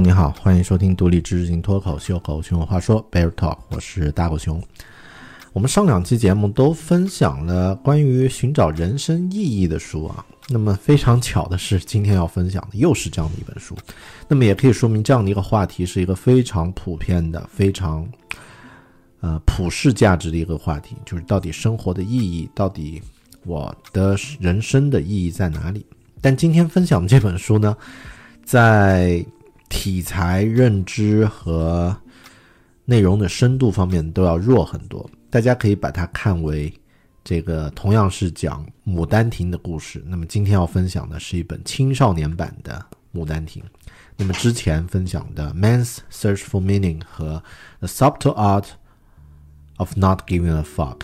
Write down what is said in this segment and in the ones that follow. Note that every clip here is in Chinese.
你好，欢迎收听独立知识型脱口秀《狗熊有话说》Bear Talk，我是大狗熊。我们上两期节目都分享了关于寻找人生意义的书啊，那么非常巧的是，今天要分享的又是这样的一本书。那么也可以说明，这样的一个话题是一个非常普遍的、非常呃普世价值的一个话题，就是到底生活的意义，到底我的人生的意义在哪里？但今天分享的这本书呢，在题材认知和内容的深度方面都要弱很多，大家可以把它看为这个同样是讲《牡丹亭》的故事。那么今天要分享的是一本青少年版的《牡丹亭》。那么之前分享的《Man's Search for Meaning》和《The Subtle Art of Not Giving a Fuck》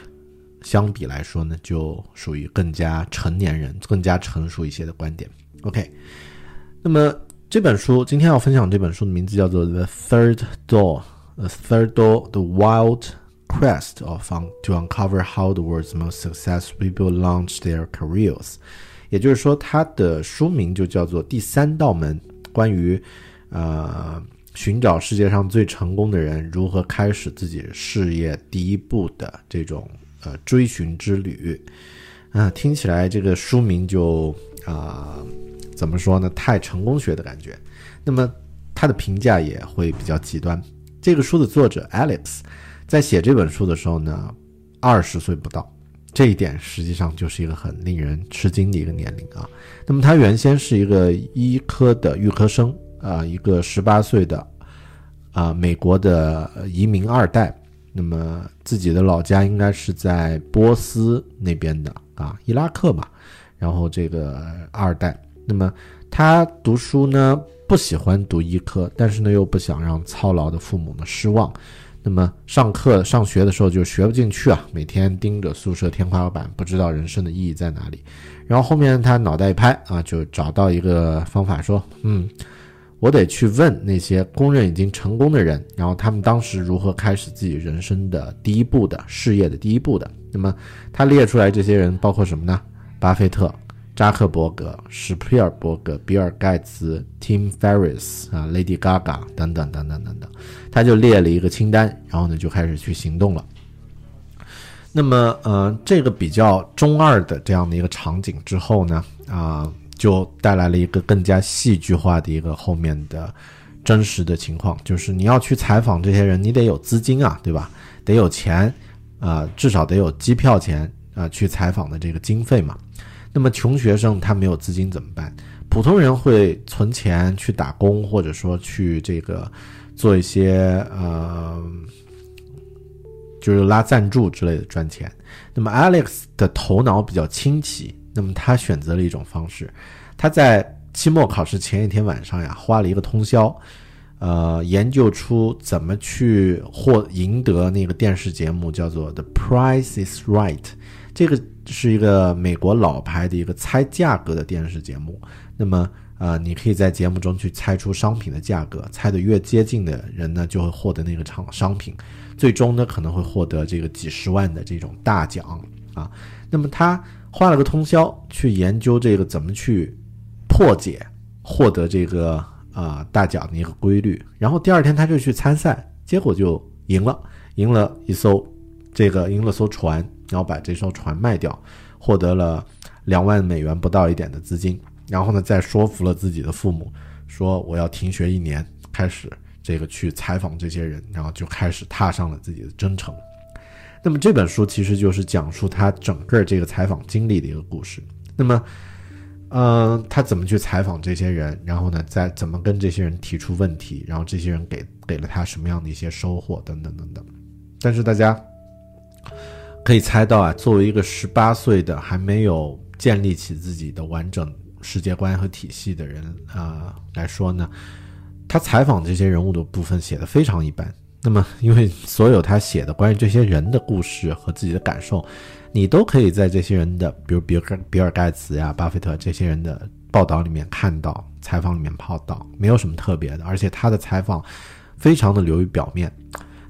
相比来说呢，就属于更加成年人、更加成熟一些的观点。OK，那么。这本书今天要分享这本书的名字叫做《The Third Door》，《The Third Door: The Wild Quest of to Uncover How the World's Most Successful People Launch Their Careers》。也就是说，它的书名就叫做《第三道门》，关于呃寻找世界上最成功的人如何开始自己事业第一步的这种呃追寻之旅。啊，听起来这个书名就啊。怎么说呢？太成功学的感觉，那么他的评价也会比较极端。这个书的作者 Alex 在写这本书的时候呢，二十岁不到，这一点实际上就是一个很令人吃惊的一个年龄啊。那么他原先是一个医科的预科生啊，一个十八岁的啊美国的移民二代，那么自己的老家应该是在波斯那边的啊，伊拉克嘛，然后这个二代。那么他读书呢，不喜欢读医科，但是呢又不想让操劳的父母呢失望。那么上课上学的时候就学不进去啊，每天盯着宿舍天花板，不知道人生的意义在哪里。然后后面他脑袋一拍啊，就找到一个方法，说：“嗯，我得去问那些公认已经成功的人，然后他们当时如何开始自己人生的第一步的事业的第一步的。”那么他列出来这些人包括什么呢？巴菲特。扎克伯格、史皮尔伯格、比尔盖茨、Tim Ferris 啊、Lady Gaga 等等等等等等，他就列了一个清单，然后呢就开始去行动了。那么，呃，这个比较中二的这样的一个场景之后呢，啊，就带来了一个更加戏剧化的一个后面的真实的情况，就是你要去采访这些人，你得有资金啊，对吧？得有钱，啊，至少得有机票钱啊，去采访的这个经费嘛。那么穷学生他没有资金怎么办？普通人会存钱去打工，或者说去这个做一些呃，就是拉赞助之类的赚钱。那么 Alex 的头脑比较清奇，那么他选择了一种方式，他在期末考试前一天晚上呀，花了一个通宵，呃，研究出怎么去获赢得那个电视节目，叫做《The Price Is Right》。这个是一个美国老牌的一个猜价格的电视节目。那么，呃，你可以在节目中去猜出商品的价格，猜的越接近的人呢，就会获得那个厂商品，最终呢可能会获得这个几十万的这种大奖啊。那么他花了个通宵去研究这个怎么去破解，获得这个。啊，大奖的一个规律，然后第二天他就去参赛，结果就赢了，赢了一艘，这个赢了艘船，然后把这艘船卖掉，获得了两万美元不到一点的资金，然后呢，再说服了自己的父母，说我要停学一年，开始这个去采访这些人，然后就开始踏上了自己的征程。那么这本书其实就是讲述他整个这个采访经历的一个故事。那么。嗯，他怎么去采访这些人？然后呢，再怎么跟这些人提出问题？然后这些人给给了他什么样的一些收获？等等等等。但是大家可以猜到啊，作为一个十八岁的还没有建立起自己的完整世界观和体系的人啊来说呢，他采访这些人物的部分写的非常一般。那么，因为所有他写的关于这些人的故事和自己的感受。你都可以在这些人的，比如比尔比尔盖茨呀、巴菲特这些人的报道里面看到，采访里面报道，没有什么特别的。而且他的采访非常的流于表面，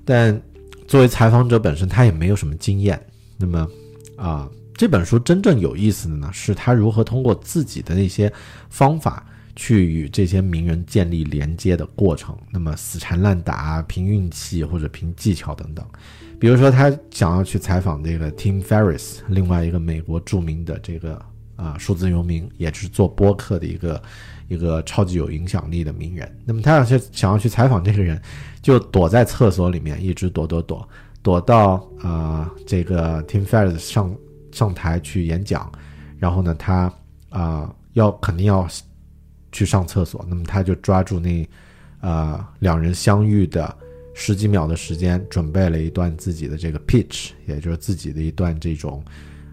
但作为采访者本身，他也没有什么经验。那么啊，这本书真正有意思的呢，是他如何通过自己的那些方法去与这些名人建立连接的过程。那么死缠烂打、凭运气或者凭技巧等等。比如说，他想要去采访这个 Tim Ferriss，另外一个美国著名的这个啊数字游民，也是做播客的一个一个超级有影响力的名人。那么他要去想要去采访这个人，就躲在厕所里面，一直躲躲躲，躲到啊这个 Tim Ferriss 上上台去演讲，然后呢，他啊要肯定要去上厕所，那么他就抓住那啊两人相遇的。十几秒的时间，准备了一段自己的这个 pitch，也就是自己的一段这种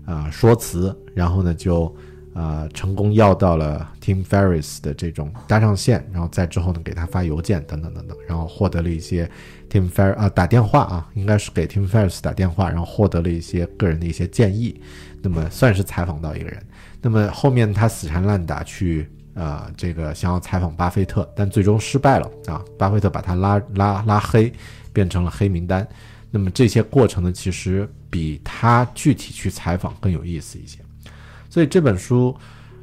啊说辞，然后呢就啊成功要到了 Tim Ferris 的这种搭上线，然后再之后呢给他发邮件等等等等，然后获得了一些 Tim Ferriss 啊打电话啊，应该是给 Tim Ferriss 打电话，然后获得了一些个人的一些建议，那么算是采访到一个人。那么后面他死缠烂打去。呃，这个想要采访巴菲特，但最终失败了啊！巴菲特把他拉拉拉黑，变成了黑名单。那么这些过程呢，其实比他具体去采访更有意思一些。所以这本书，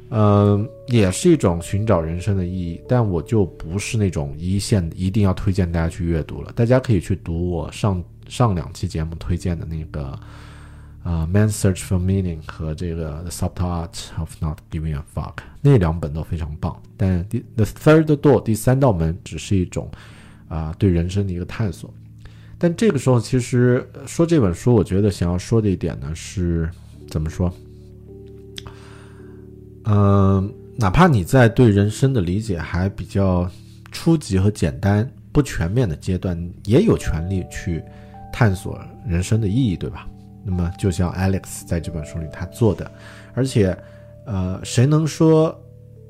嗯，也是一种寻找人生的意义。但我就不是那种一线一定要推荐大家去阅读了。大家可以去读我上上两期节目推荐的那个。啊，《Man Search for Meaning》和这个《The Subtle Art of Not Giving a Fuck》那两本都非常棒，但《The The Third Door》第三道门只是一种啊对人生的一个探索。但这个时候，其实说这本书，我觉得想要说的一点呢是怎么说？嗯，哪怕你在对人生的理解还比较初级和简单、不全面的阶段，也有权利去探索人生的意义，对吧？那么，就像 Alex 在这本书里他做的，而且，呃，谁能说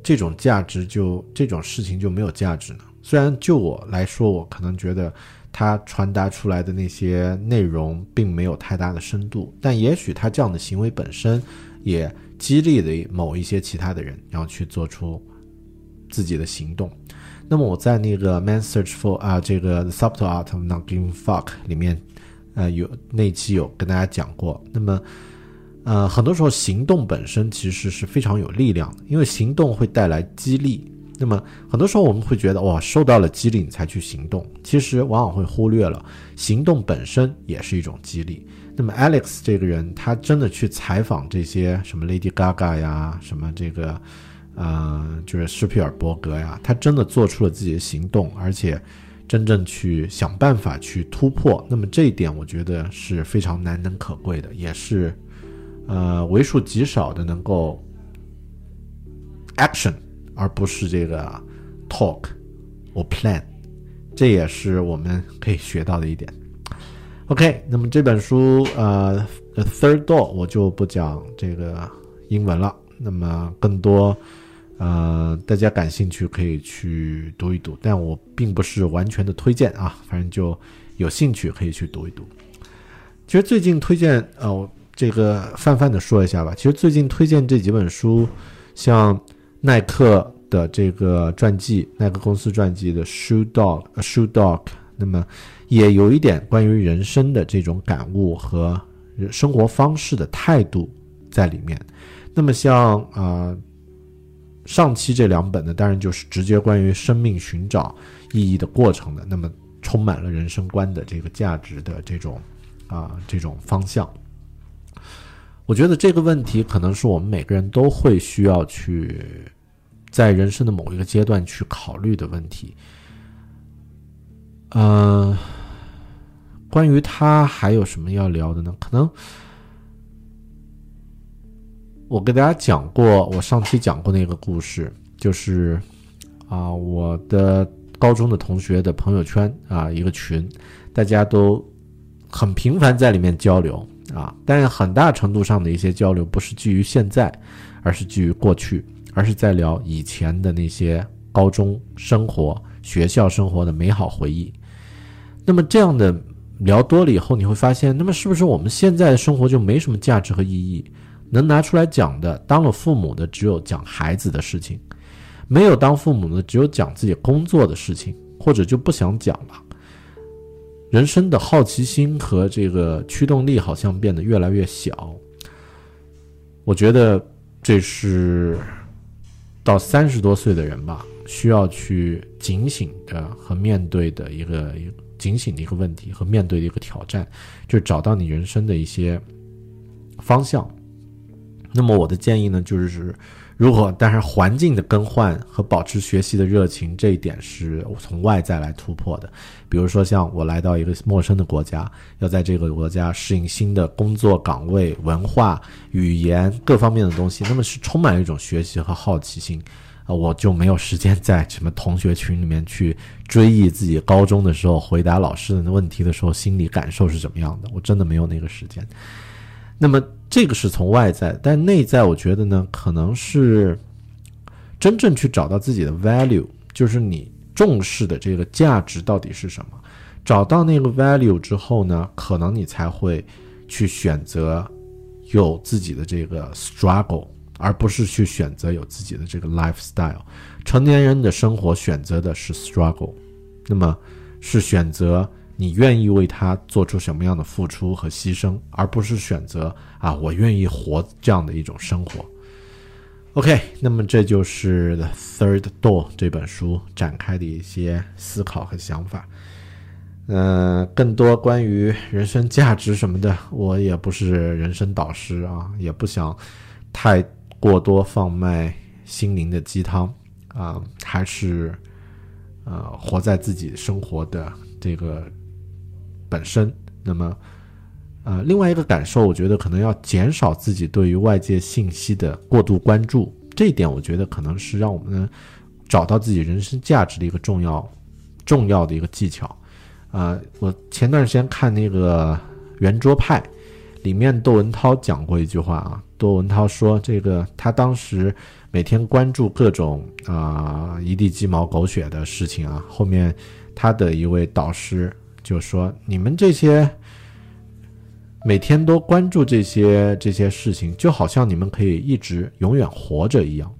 这种价值就这种事情就没有价值呢？虽然就我来说，我可能觉得他传达出来的那些内容并没有太大的深度，但也许他这样的行为本身也激励了某一些其他的人，然后去做出自己的行动。那么我在那个 Man Search for 啊，这个 The Subtle Art of Not Giving Fuck 里面。呃，有那期有跟大家讲过。那么，呃，很多时候行动本身其实是非常有力量的，因为行动会带来激励。那么，很多时候我们会觉得哇，受到了激励你才去行动，其实往往会忽略了行动本身也是一种激励。那么，Alex 这个人，他真的去采访这些什么 Lady Gaga 呀，什么这个，呃，就是施皮尔伯格呀，他真的做出了自己的行动，而且。真正去想办法去突破，那么这一点我觉得是非常难能可贵的，也是，呃，为数极少的能够 action 而不是这个 talk 或 plan，这也是我们可以学到的一点。OK，那么这本书呃，Third Door 我就不讲这个英文了，那么更多。呃，大家感兴趣可以去读一读，但我并不是完全的推荐啊，反正就有兴趣可以去读一读。其实最近推荐，呃，这个泛泛的说一下吧。其实最近推荐这几本书，像耐克的这个传记，耐克公司传记的《Shoe Dog》，《Shoe Dog》，那么也有一点关于人生的这种感悟和生活方式的态度在里面。那么像啊。上期这两本呢，当然就是直接关于生命寻找意义的过程的，那么充满了人生观的这个价值的这种啊这种方向。我觉得这个问题可能是我们每个人都会需要去在人生的某一个阶段去考虑的问题。嗯，关于他还有什么要聊的呢？可能。我给大家讲过，我上期讲过那个故事，就是啊，我的高中的同学的朋友圈啊，一个群，大家都很频繁在里面交流啊，但是很大程度上的一些交流不是基于现在，而是基于过去，而是在聊以前的那些高中生活、学校生活的美好回忆。那么这样的聊多了以后，你会发现，那么是不是我们现在的生活就没什么价值和意义？能拿出来讲的，当了父母的只有讲孩子的事情，没有当父母的只有讲自己工作的事情，或者就不想讲了。人生的好奇心和这个驱动力好像变得越来越小。我觉得这是到三十多岁的人吧，需要去警醒的和面对的一个警醒的一个问题和面对的一个挑战，就是找到你人生的一些方向。那么我的建议呢，就是如果但是环境的更换和保持学习的热情，这一点是从外在来突破的。比如说像我来到一个陌生的国家，要在这个国家适应新的工作岗位、文化、语言各方面的东西，那么是充满一种学习和好奇心啊，我就没有时间在什么同学群里面去追忆自己高中的时候回答老师的问题的时候心理感受是怎么样的，我真的没有那个时间。那么这个是从外在，但内在我觉得呢，可能是真正去找到自己的 value，就是你重视的这个价值到底是什么。找到那个 value 之后呢，可能你才会去选择有自己的这个 struggle，而不是去选择有自己的这个 lifestyle。成年人的生活选择的是 struggle，那么是选择。你愿意为他做出什么样的付出和牺牲，而不是选择啊，我愿意活这样的一种生活。OK，那么这就是《The Third Door》这本书展开的一些思考和想法。嗯，更多关于人生价值什么的，我也不是人生导师啊，也不想太过多放卖心灵的鸡汤啊，还是呃，活在自己生活的这个。本身，那么，呃，另外一个感受，我觉得可能要减少自己对于外界信息的过度关注，这一点我觉得可能是让我们找到自己人生价值的一个重要、重要的一个技巧。啊，我前段时间看那个圆桌派，里面窦文涛讲过一句话啊，窦文涛说，这个他当时每天关注各种啊一地鸡毛狗血的事情啊，后面他的一位导师。就说你们这些每天都关注这些这些事情，就好像你们可以一直永远活着一样。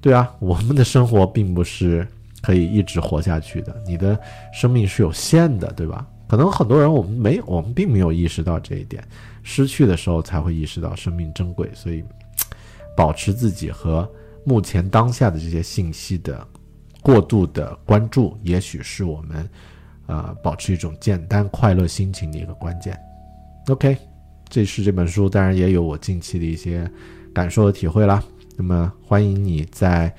对啊，我们的生活并不是可以一直活下去的，你的生命是有限的，对吧？可能很多人我们没我们并没有意识到这一点，失去的时候才会意识到生命珍贵。所以，保持自己和目前当下的这些信息的过度的关注，也许是我们。呃，保持一种简单快乐心情的一个关键。OK，这是这本书，当然也有我近期的一些感受和体会啦。那么欢迎你在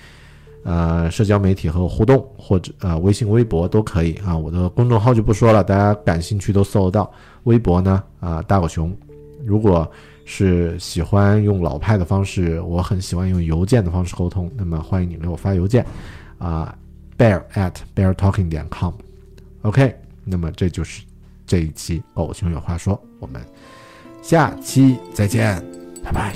呃社交媒体和互动，或者呃微信、微博都可以啊。我的公众号就不说了，大家感兴趣都搜得到。微博呢啊大狗熊，如果是喜欢用老派的方式，我很喜欢用邮件的方式沟通，那么欢迎你给我发邮件啊，bear at beartalking 点 com。OK，那么这就是这一期《狗熊有话说》，我们下期再见，拜拜。